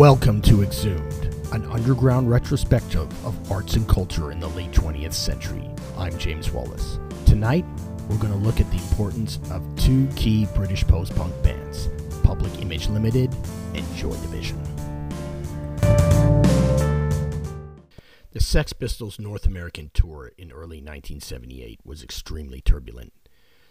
Welcome to Exhumed, an underground retrospective of arts and culture in the late 20th century. I'm James Wallace. Tonight, we're going to look at the importance of two key British post punk bands Public Image Limited and Joy Division. The Sex Pistols' North American tour in early 1978 was extremely turbulent.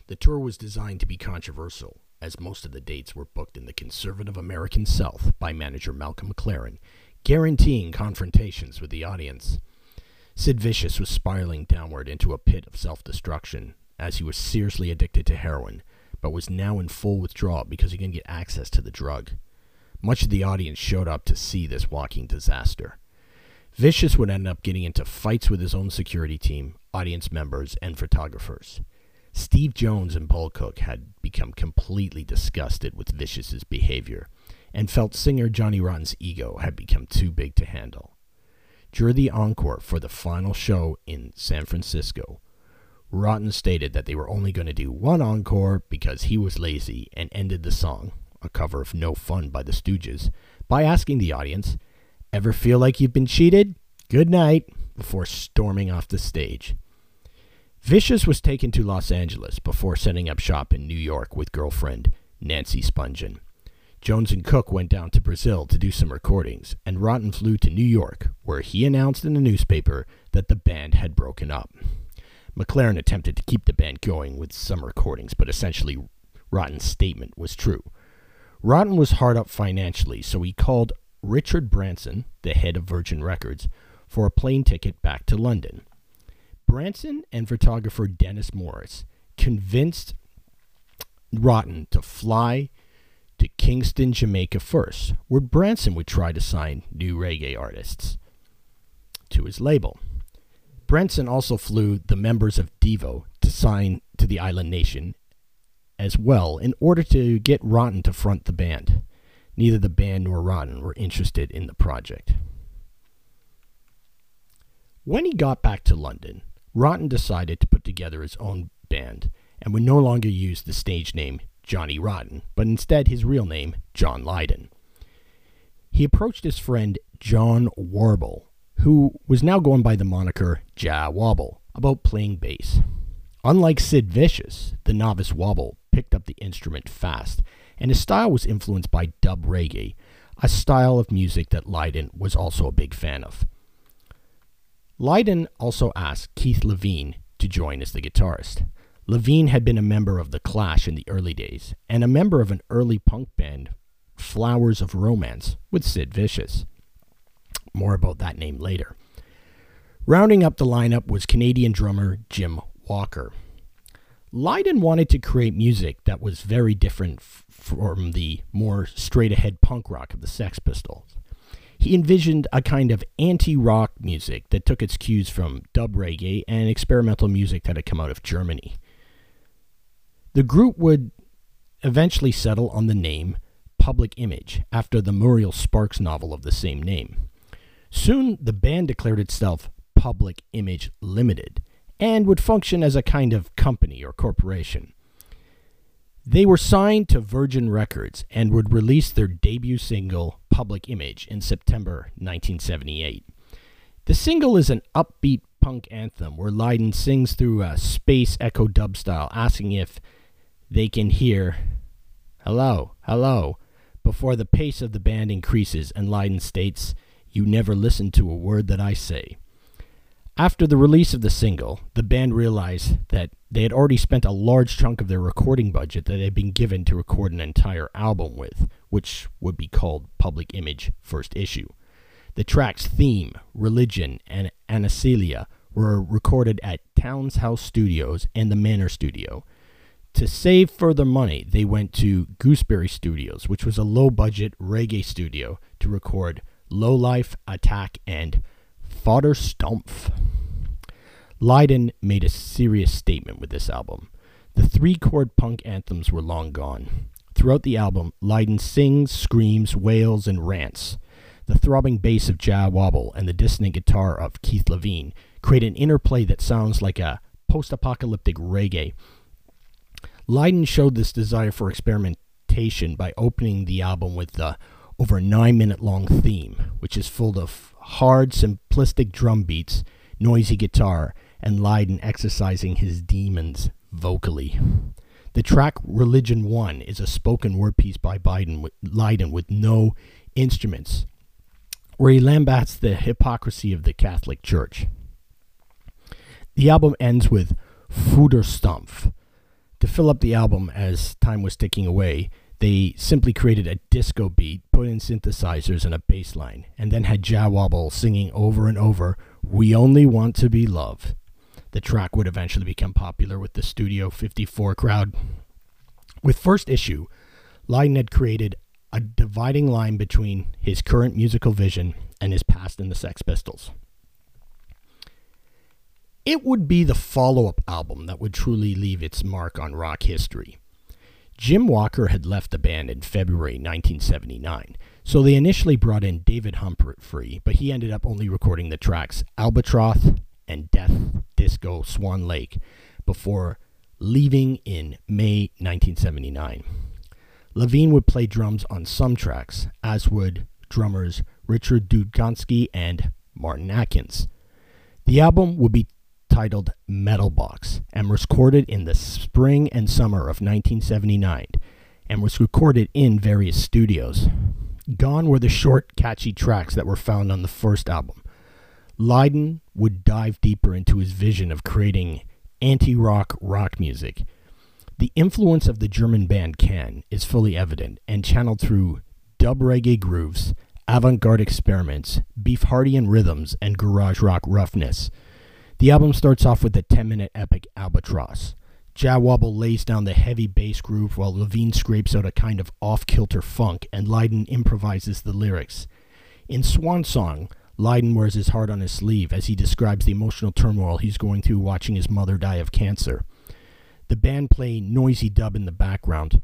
The tour was designed to be controversial, as most of the dates were booked in the conservative American South by manager Malcolm McLaren, guaranteeing confrontations with the audience. Sid Vicious was spiraling downward into a pit of self destruction, as he was seriously addicted to heroin, but was now in full withdrawal because he couldn't get access to the drug. Much of the audience showed up to see this walking disaster. Vicious would end up getting into fights with his own security team, audience members, and photographers. Steve Jones and Paul Cook had become completely disgusted with Vicious's behavior and felt singer Johnny Rotten's ego had become too big to handle. During the encore for the final show in San Francisco, Rotten stated that they were only going to do one encore because he was lazy and ended the song, a cover of No Fun by the Stooges, by asking the audience, Ever feel like you've been cheated? Good night, before storming off the stage. Vicious was taken to Los Angeles before setting up shop in New York with girlfriend Nancy Spungen. Jones and Cook went down to Brazil to do some recordings, and Rotten flew to New York, where he announced in a newspaper that the band had broken up. McLaren attempted to keep the band going with some recordings, but essentially Rotten's statement was true. Rotten was hard up financially, so he called Richard Branson, the head of Virgin Records, for a plane ticket back to London. Branson and photographer Dennis Morris convinced Rotten to fly to Kingston, Jamaica first, where Branson would try to sign new reggae artists to his label. Branson also flew the members of Devo to sign to the island nation as well in order to get Rotten to front the band. Neither the band nor Rotten were interested in the project. When he got back to London, Rotten decided to put together his own band and would no longer use the stage name Johnny Rotten, but instead his real name, John Lydon. He approached his friend John Wardle, who was now going by the moniker Jah Wobble, about playing bass. Unlike Sid Vicious, the novice Wobble picked up the instrument fast, and his style was influenced by dub reggae, a style of music that Lydon was also a big fan of. Lydon also asked Keith Levene to join as the guitarist. Levene had been a member of The Clash in the early days and a member of an early punk band, Flowers of Romance, with Sid Vicious. More about that name later. Rounding up the lineup was Canadian drummer Jim Walker. Lydon wanted to create music that was very different from the more straight ahead punk rock of the Sex Pistols. He envisioned a kind of anti rock music that took its cues from dub reggae and experimental music that had come out of Germany. The group would eventually settle on the name Public Image after the Muriel Spark's novel of the same name. Soon, the band declared itself Public Image Limited and would function as a kind of company or corporation. They were signed to Virgin Records and would release their debut single, Public Image, in September 1978. The single is an upbeat punk anthem where Lydon sings through a space echo dub style, asking if they can hear hello, hello, before the pace of the band increases and Lydon states, You never listen to a word that I say. After the release of the single, the band realized that they had already spent a large chunk of their recording budget that they had been given to record an entire album with, which would be called Public Image First Issue. The tracks Theme, Religion, and Annalisa were recorded at Towns House Studios and the Manor Studio. To save further money, they went to Gooseberry Studios, which was a low budget reggae studio, to record Low Life, Attack, and Fodderstompf. Lydon made a serious statement with this album. The three chord punk anthems were long gone. Throughout the album, Lydon sings, screams, wails, and rants. The throbbing bass of Jah Wobble and the dissonant guitar of Keith Levene create an interplay that sounds like a post apocalyptic reggae. Lydon showed this desire for experimentation by opening the album with the over nine minute long theme, which is full of hard, simplistic drum beats, noisy guitar, and Lydon exercising his demons vocally. The track Religion One is a spoken word piece by Biden with, Lydon with no instruments, where he lambasts the hypocrisy of the Catholic Church. The album ends with Fodderstompf. To fill up the album as time was ticking away, they simply created a disco beat, put in synthesizers and a bass line, and then had Jah singing over and over, We Only Want to Be Loved. The track would eventually become popular with the Studio 54 crowd. With first issue, Lydon had created a dividing line between his current musical vision and his past in the Sex Pistols. It would be the follow up album that would truly leave its mark on rock history. Jim Walker had left the band in February 1979, so they initially brought in David Humphrey, but he ended up only recording the tracks Albatross and Death Disco Swan Lake before leaving in May 1979. Levene would play drums on some tracks, as would drummers Richard Dudanski and Martin Atkins. The album would be titled Metal Box and was recorded in the spring and summer of 1979 and was recorded in various studios. Gone were the short, catchy tracks that were found on the first album. Lydon would dive deeper into his vision of creating anti rock rock music. The influence of the German band Can is fully evident and channeled through dub reggae grooves, avant garde experiments, Beefheartian rhythms, and garage rock roughness. The album starts off with the 10 minute epic Albatross. Jah Wobble lays down the heavy bass groove while Levene scrapes out a kind of off kilter funk and Lydon improvises the lyrics. In Swan Song, Lydon wears his heart on his sleeve as he describes the emotional turmoil he's going through watching his mother die of cancer. The band play noisy dub in the background.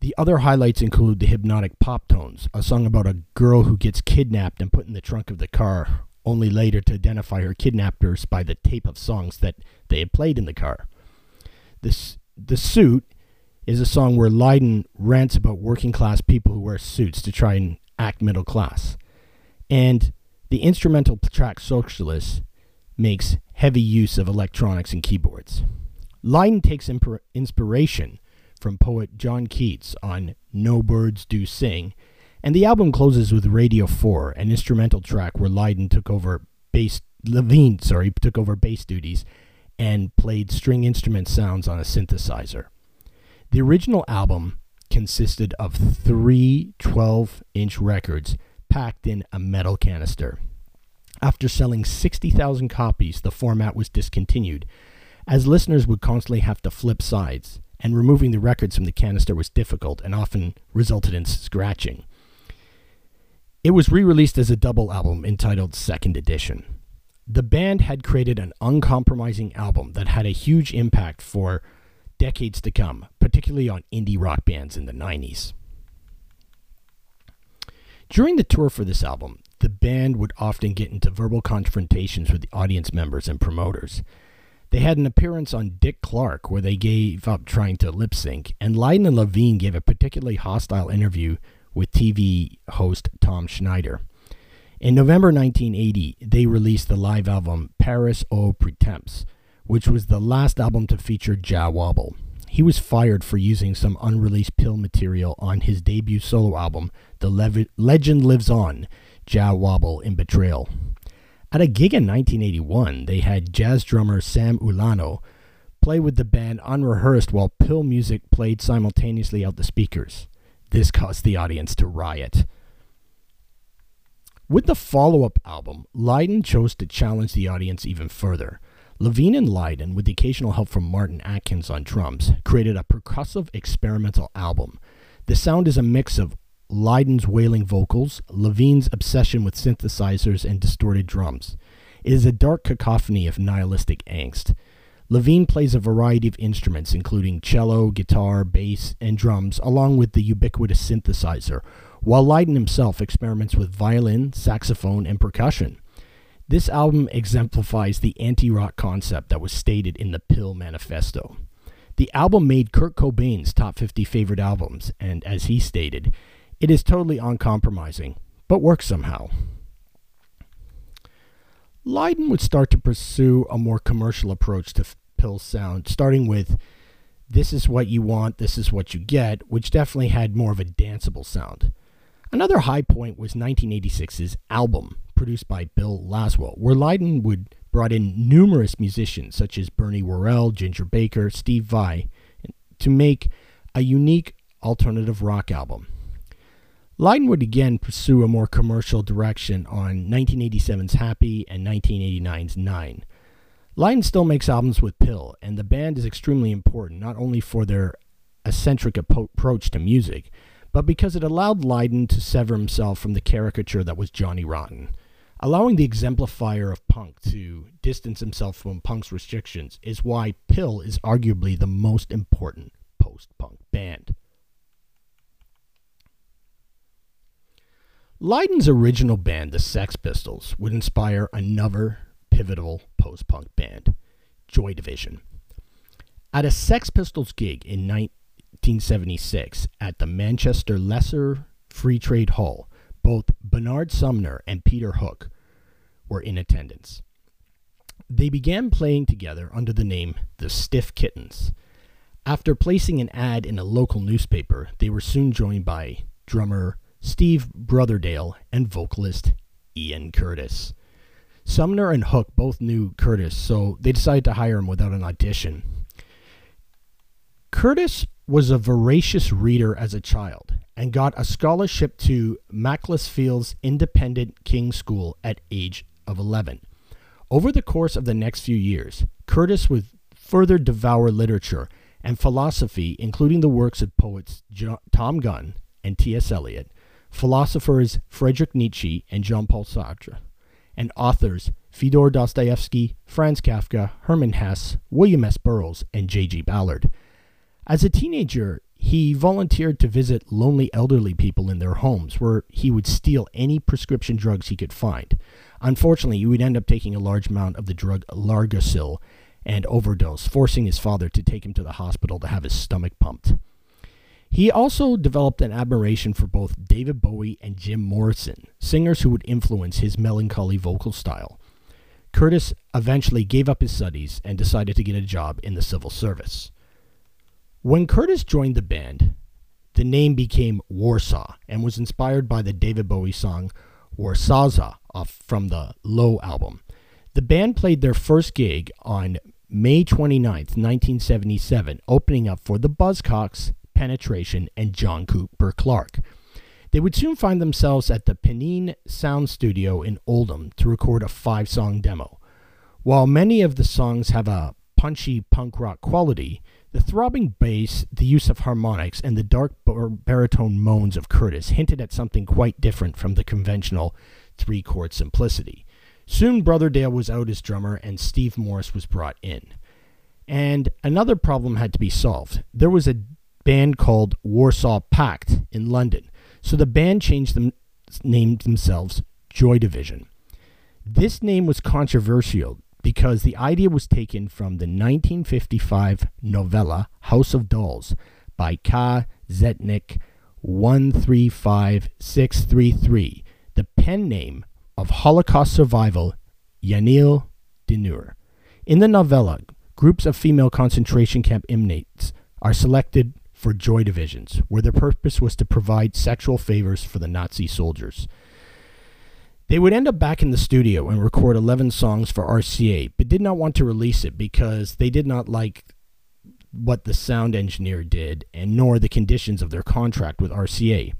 The other highlights include the hypnotic pop tones, a song about a girl who gets kidnapped and put in the trunk of the car, only later to identify her kidnappers by the tape of songs that they had played in the car. This, the Suit is a song where Lydon rants about working class people who wear suits to try and act middle class. And the instrumental track Socialist makes heavy use of electronics and keyboards. Lydon takes inspiration from poet John Keats on No Birds Do Sing and the album closes with Radio 4, an instrumental track where Lydon took over bass Levene, sorry, took over bass duties and played string instrument sounds on a synthesizer. The original album consisted of three 12 inch records packed in a metal canister. After selling 60,000 copies, the format was discontinued, as listeners would constantly have to flip sides, and removing the records from the canister was difficult and often resulted in scratching. It was re released as a double album entitled Second Edition. The band had created an uncompromising album that had a huge impact for decades to come, particularly on indie rock bands in the 90s. During the tour for this album, the band would often get into verbal confrontations with the audience members and promoters. They had an appearance on Dick Clark where they gave up trying to lip sync, and Lydon and Levene gave a particularly hostile interview with TV host Tom Snyder. In November 1980, they released the live album Paris au Printemps, which was the last album to feature Jah Wobble. He was fired for using some unreleased PiL material on his debut solo album, The Le- Legend Lives On, Jah Wobble in Betrayal. At a gig in 1981, they had jazz drummer Sam Ulano play with the band unrehearsed while PiL music played simultaneously out the speakers. This caused the audience to riot. With the follow up album, Lydon chose to challenge the audience even further. Levene and Lydon, with the occasional help from Martin Atkins on drums, created a percussive experimental album. The sound is a mix of Lydon's wailing vocals, Levene's obsession with synthesizers and distorted drums. It is a dark cacophony of nihilistic angst. Levene plays a variety of instruments, including cello, guitar, bass, and drums, along with the ubiquitous synthesizer, while Lydon himself experiments with violin, saxophone, and percussion. This album exemplifies the anti rock concept that was stated in the PiL Manifesto. The album made Kurt Cobain's top 50 favorite albums, and as he stated, It is totally uncompromising, but works somehow. Lydon would start to pursue a more commercial approach to PiL's sound, starting with This is what you want, this is what you get, which definitely had more of a danceable sound. Another high point was 1986's album, produced by Bill Laswell, where Lydon would brought in numerous musicians such as Bernie Worrell, Ginger Baker, Steve Vai, to make a unique alternative rock album. Lydon would again pursue a more commercial direction on 1987's Happy and 1989's Nine. Lydon still makes albums with PiL, and the band is extremely important not only for their eccentric approach to music, but because it allowed Lydon to sever himself from the caricature that was Johnny Rotten. Allowing the exemplifier of punk to distance himself from punk's restrictions is why PiL is arguably the most important post punk band. Lydon's original band, the Sex Pistols, would inspire another pivotal post punk band, Joy Division. At a Sex Pistols gig in 1976 at the Manchester Lesser Free Trade Hall, both Bernard Sumner and Peter Hook were in attendance. They began playing together under the name the Stiff Kittens. After placing an ad in a local newspaper, they were soon joined by drummer Steve Brotherdale and vocalist Ian Curtis. Sumner and Hook both knew Curtis, so they decided to hire him without an audition. Curtis was a voracious reader as a child and got a scholarship to Macclesfield's Independent King's School at age of 11. Over the course of the next few years, Curtis would further devour literature and philosophy, including the works of poets Thom Gunn and T.S. Eliot, philosophers Friedrich Nietzsche and Jean Paul Sartre, and authors Fyodor Dostoevsky, Franz Kafka, Hermann Hesse, William S. Burroughs, and J.G. Ballard. As a teenager, he volunteered to visit lonely elderly people in their homes, where he would steal any prescription drugs he could find. Unfortunately, he would end up taking a large amount of the drug Largactil and overdose, forcing his father to take him to the hospital to have his stomach pumped. He also developed an admiration for both David Bowie and Jim Morrison, singers who would influence his melancholy vocal style. Curtis eventually gave up his studies and decided to get a job in the civil service. When Curtis joined the band, the name became Warsaw and was inspired by the David Bowie song Warszawa off from the Low album. The band played their first gig on May 29th, 1977, opening up for the Buzzcocks, Penetration, and John Cooper Clarke. They would soon find themselves at the Pennine Sound Studio in Oldham to record a five song demo. While many of the songs have a punchy punk rock quality, the throbbing bass, the use of harmonics, and the dark bar- baritone moans of Curtis hinted at something quite different from the conventional three chord simplicity. Soon, Brotherdale was out as drummer, and Steve Morris was brought in. And another problem had to be solved. There was a band called Warsaw Pact in London, so the band changed them, named themselves Joy Division. This name was controversial because the idea was taken from the 1955 novella House of Dolls by K. Zetnik 135633, the pen name of Holocaust survival Yehiel Dinur. In the novella, groups of female concentration camp inmates are selected for joy divisions, where their purpose was to provide sexual favors for the Nazi soldiers. They would end up back in the studio and record 11 songs for RCA, but did not want to release it because they did not like what the sound engineer did and nor the conditions of their contract with RCA.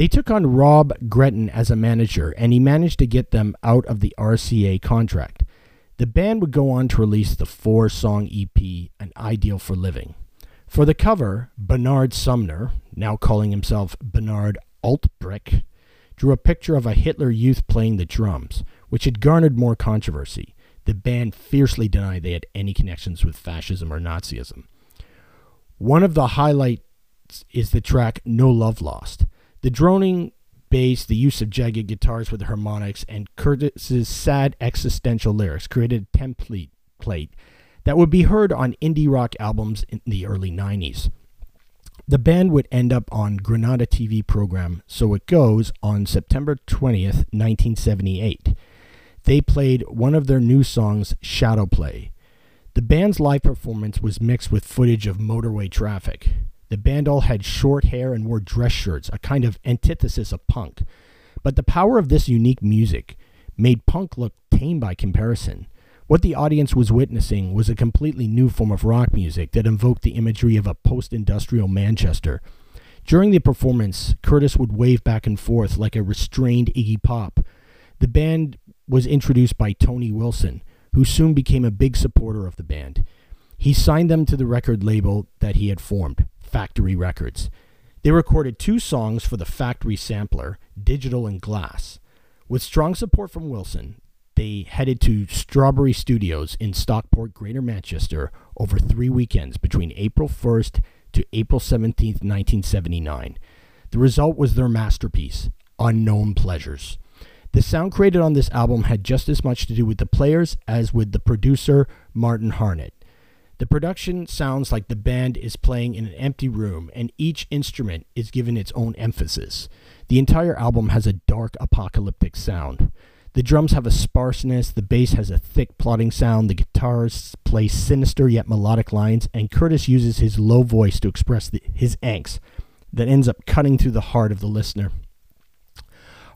They took on Rob Gretton as a manager and he managed to get them out of the RCA contract. The band would go on to release the four song EP, An Ideal for Living. For the cover, Bernard Sumner, now calling himself Bernard Albrecht, drew a picture of a Hitler youth playing the drums, which had garnered more controversy. The band fiercely denied they had any connections with fascism or Nazism. One of the highlights is the track No Love Lost. The droning bass, the use of jagged guitars with harmonics, and Curtis's sad existential lyrics created a template plate that would be heard on indie rock albums in the early 90s. The band would end up on Granada TV program So It Goes on September 20th, 1978. They played one of their new songs, Shadow Play. The band's live performance was mixed with footage of motorway traffic. The band all had short hair and wore dress shirts, a kind of antithesis of punk. But the power of this unique music made punk look tame by comparison. What the audience was witnessing was a completely new form of rock music that invoked the imagery of a post industrial Manchester. During the performance, Curtis would wave back and forth like a restrained Iggy Pop. The band was introduced by Tony Wilson, who soon became a big supporter of the band. He signed them to the record label that he had formed, Factory Records. They recorded two songs for the Factory sampler, Digital and Glass. With strong support from Wilson, they headed to Strawberry Studios in Stockport, Greater Manchester, over three weekends between April 1st to April 17th, 1979. The result was their masterpiece, Unknown Pleasures. The sound created on this album had just as much to do with the players as with the producer, Martin Hannett. The production sounds like the band is playing in an empty room, and each instrument is given its own emphasis. The entire album has a dark, apocalyptic sound. The drums have a sparseness, the bass has a thick, plodding sound, the guitars play sinister yet melodic lines, and Curtis uses his low voice to express the, his angst that ends up cutting through the heart of the listener.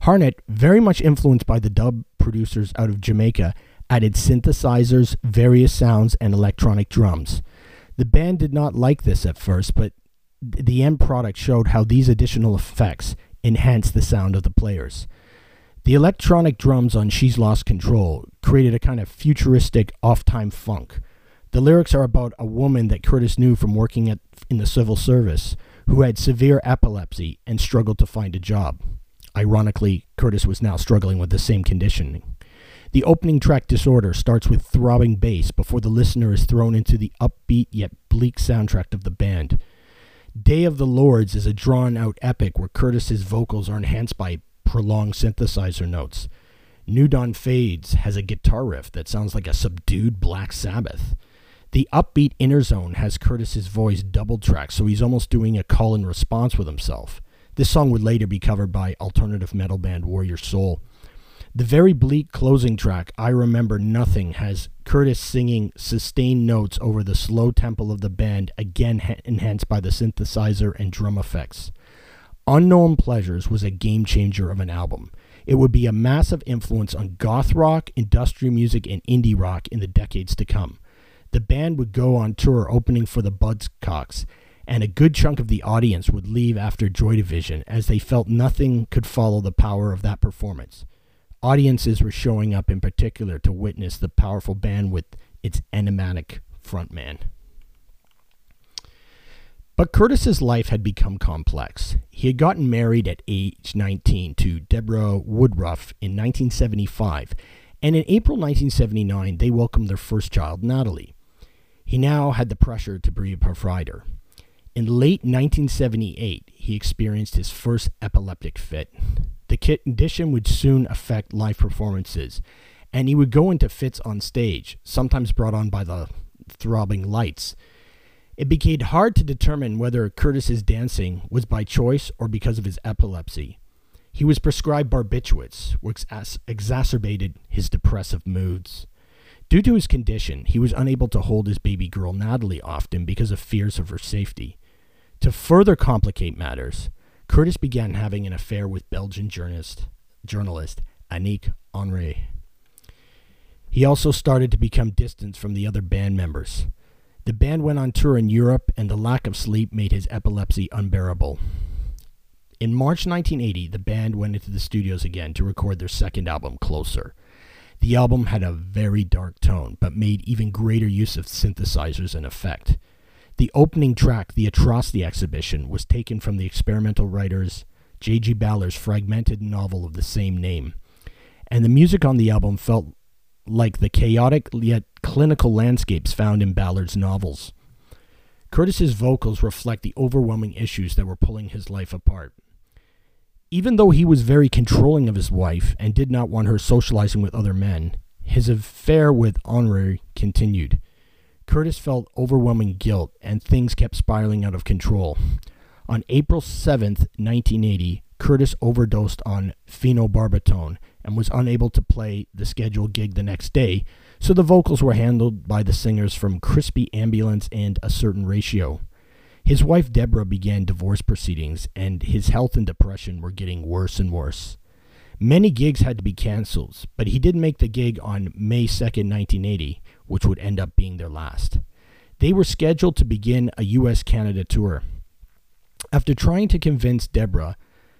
Hannett, very much influenced by the dub producers out of Jamaica, added synthesizers, various sounds, and electronic drums. The band did not like this at first, but the end product showed how these additional effects enhanced the sound of the players. The electronic drums on She's Lost Control created a kind of futuristic off time funk. The lyrics are about a woman that Curtis knew from working at, in the civil service who had severe epilepsy and struggled to find a job. Ironically, Curtis was now struggling with the same condition. The opening track Disorder starts with throbbing bass before the listener is thrown into the upbeat yet bleak soundtrack of the band. Day of the Lords is a drawn out epic where Curtis's vocals are enhanced by prolonged synthesizer notes. New Dawn Fades has a guitar riff that sounds like a subdued Black Sabbath. The upbeat Inner Zone has Curtis's voice double tracked, so he's almost doing a call and response with himself. This song would later be covered by alternative metal band Warrior Soul. The very bleak closing track, I Remember Nothing, has Curtis singing sustained notes over the slow tempo of the band, again enhanced by the synthesizer and drum effects. Unknown Pleasures was a game changer of an album. It would be a massive influence on goth rock, industrial music, and indie rock in the decades to come. The band would go on tour opening for the Buzzcocks, and a good chunk of the audience would leave after Joy Division as they felt nothing could follow the power of that performance. Audiences were showing up in particular to witness the powerful band with its enigmatic frontman. But Curtis's life had become complex. He had gotten married at age 19 to Deborah Woodruff in 1975, and in April 1979 they welcomed their first child, Natalie. He now had the pressure to be a provider. In late 1978, he experienced his first epileptic fit. The condition would soon affect live performances, and he would go into fits on stage, sometimes brought on by the throbbing lights. It became hard to determine whether Curtis's dancing was by choice or because of his epilepsy. He was prescribed barbiturates, which exacerbated his depressive moods. Due to his condition, he was unable to hold his baby girl Natalie often because of fears of her safety. To further complicate matters, Curtis began having an affair with Belgian journalist, journalist Annick Henry. He also started to become distant from the other band members. The band went on tour in Europe, and the lack of sleep made his epilepsy unbearable. In March 1980, the band went into the studios again to record their second album, Closer. The album had a very dark tone, but made even greater use of synthesizers and effect. The opening track, The Atrocity Exhibition, was taken from the experimental writer's J.G. Ballard's fragmented novel of the same name. And the music on the album felt like the chaotic yet clinical landscapes found in Ballard's novels. Curtis's vocals reflect the overwhelming issues that were pulling his life apart. Even though he was very controlling of his wife and did not want her socializing with other men, his affair with Henri continued. Curtis felt overwhelming guilt, and things kept spiraling out of control. On April 7th, 1980, Curtis overdosed on phenobarbital and was unable to play the scheduled gig the next day, so the vocals were handled by the singers from Crispy Ambulance and A Certain Ratio. His wife Deborah began divorce proceedings, and his health and depression were getting worse and worse. Many gigs had to be canceled, but he did make the gig on May 2nd, 1980, which would end up being their last. They were scheduled to begin a U.S. Canada tour. After trying to convince Deborah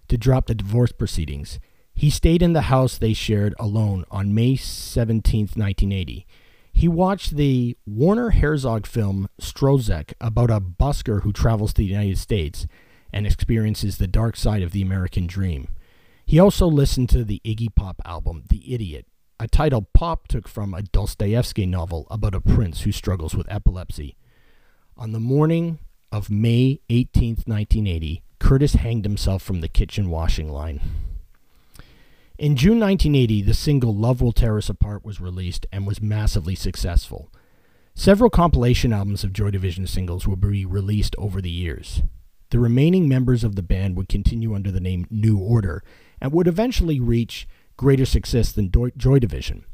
to drop the divorce proceedings, he stayed in the house they shared alone on May 17, 1980. He watched the Werner Herzog film Stroszek about a busker who travels to the United States and experiences the dark side of the American dream. He also listened to the Iggy Pop album The Idiot, a title Pop took from a Dostoevsky novel about a prince who struggles with epilepsy. On the morning of May 18, 1980, Curtis hanged himself from the kitchen washing line. In June 1980, the single Love Will Tear Us Apart was released and was massively successful. Several compilation albums of Joy Division singles will be released over the years. The remaining members of the band would continue under the name New Order and would eventually reach greater success than Joy Division.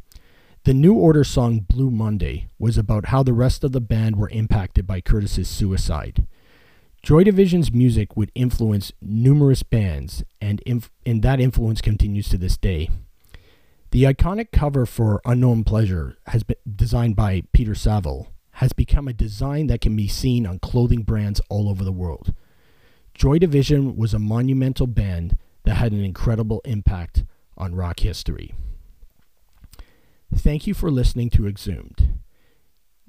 The New Order song Blue Monday was about how the rest of the band were impacted by Curtis's suicide. Joy Division's music would influence numerous bands, and, inf- and that influence continues to this day. The iconic cover for Unknown Pleasure has been designed by Peter Saville, has become a design that can be seen on clothing brands all over the world. Joy Division was a monumental band that had an incredible impact on rock history. Thank you for listening to Exhumed.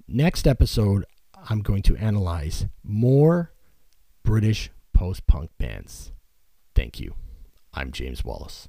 Next episode, I'm going to analyze more British post punk bands. Thank you. I'm James Wallace.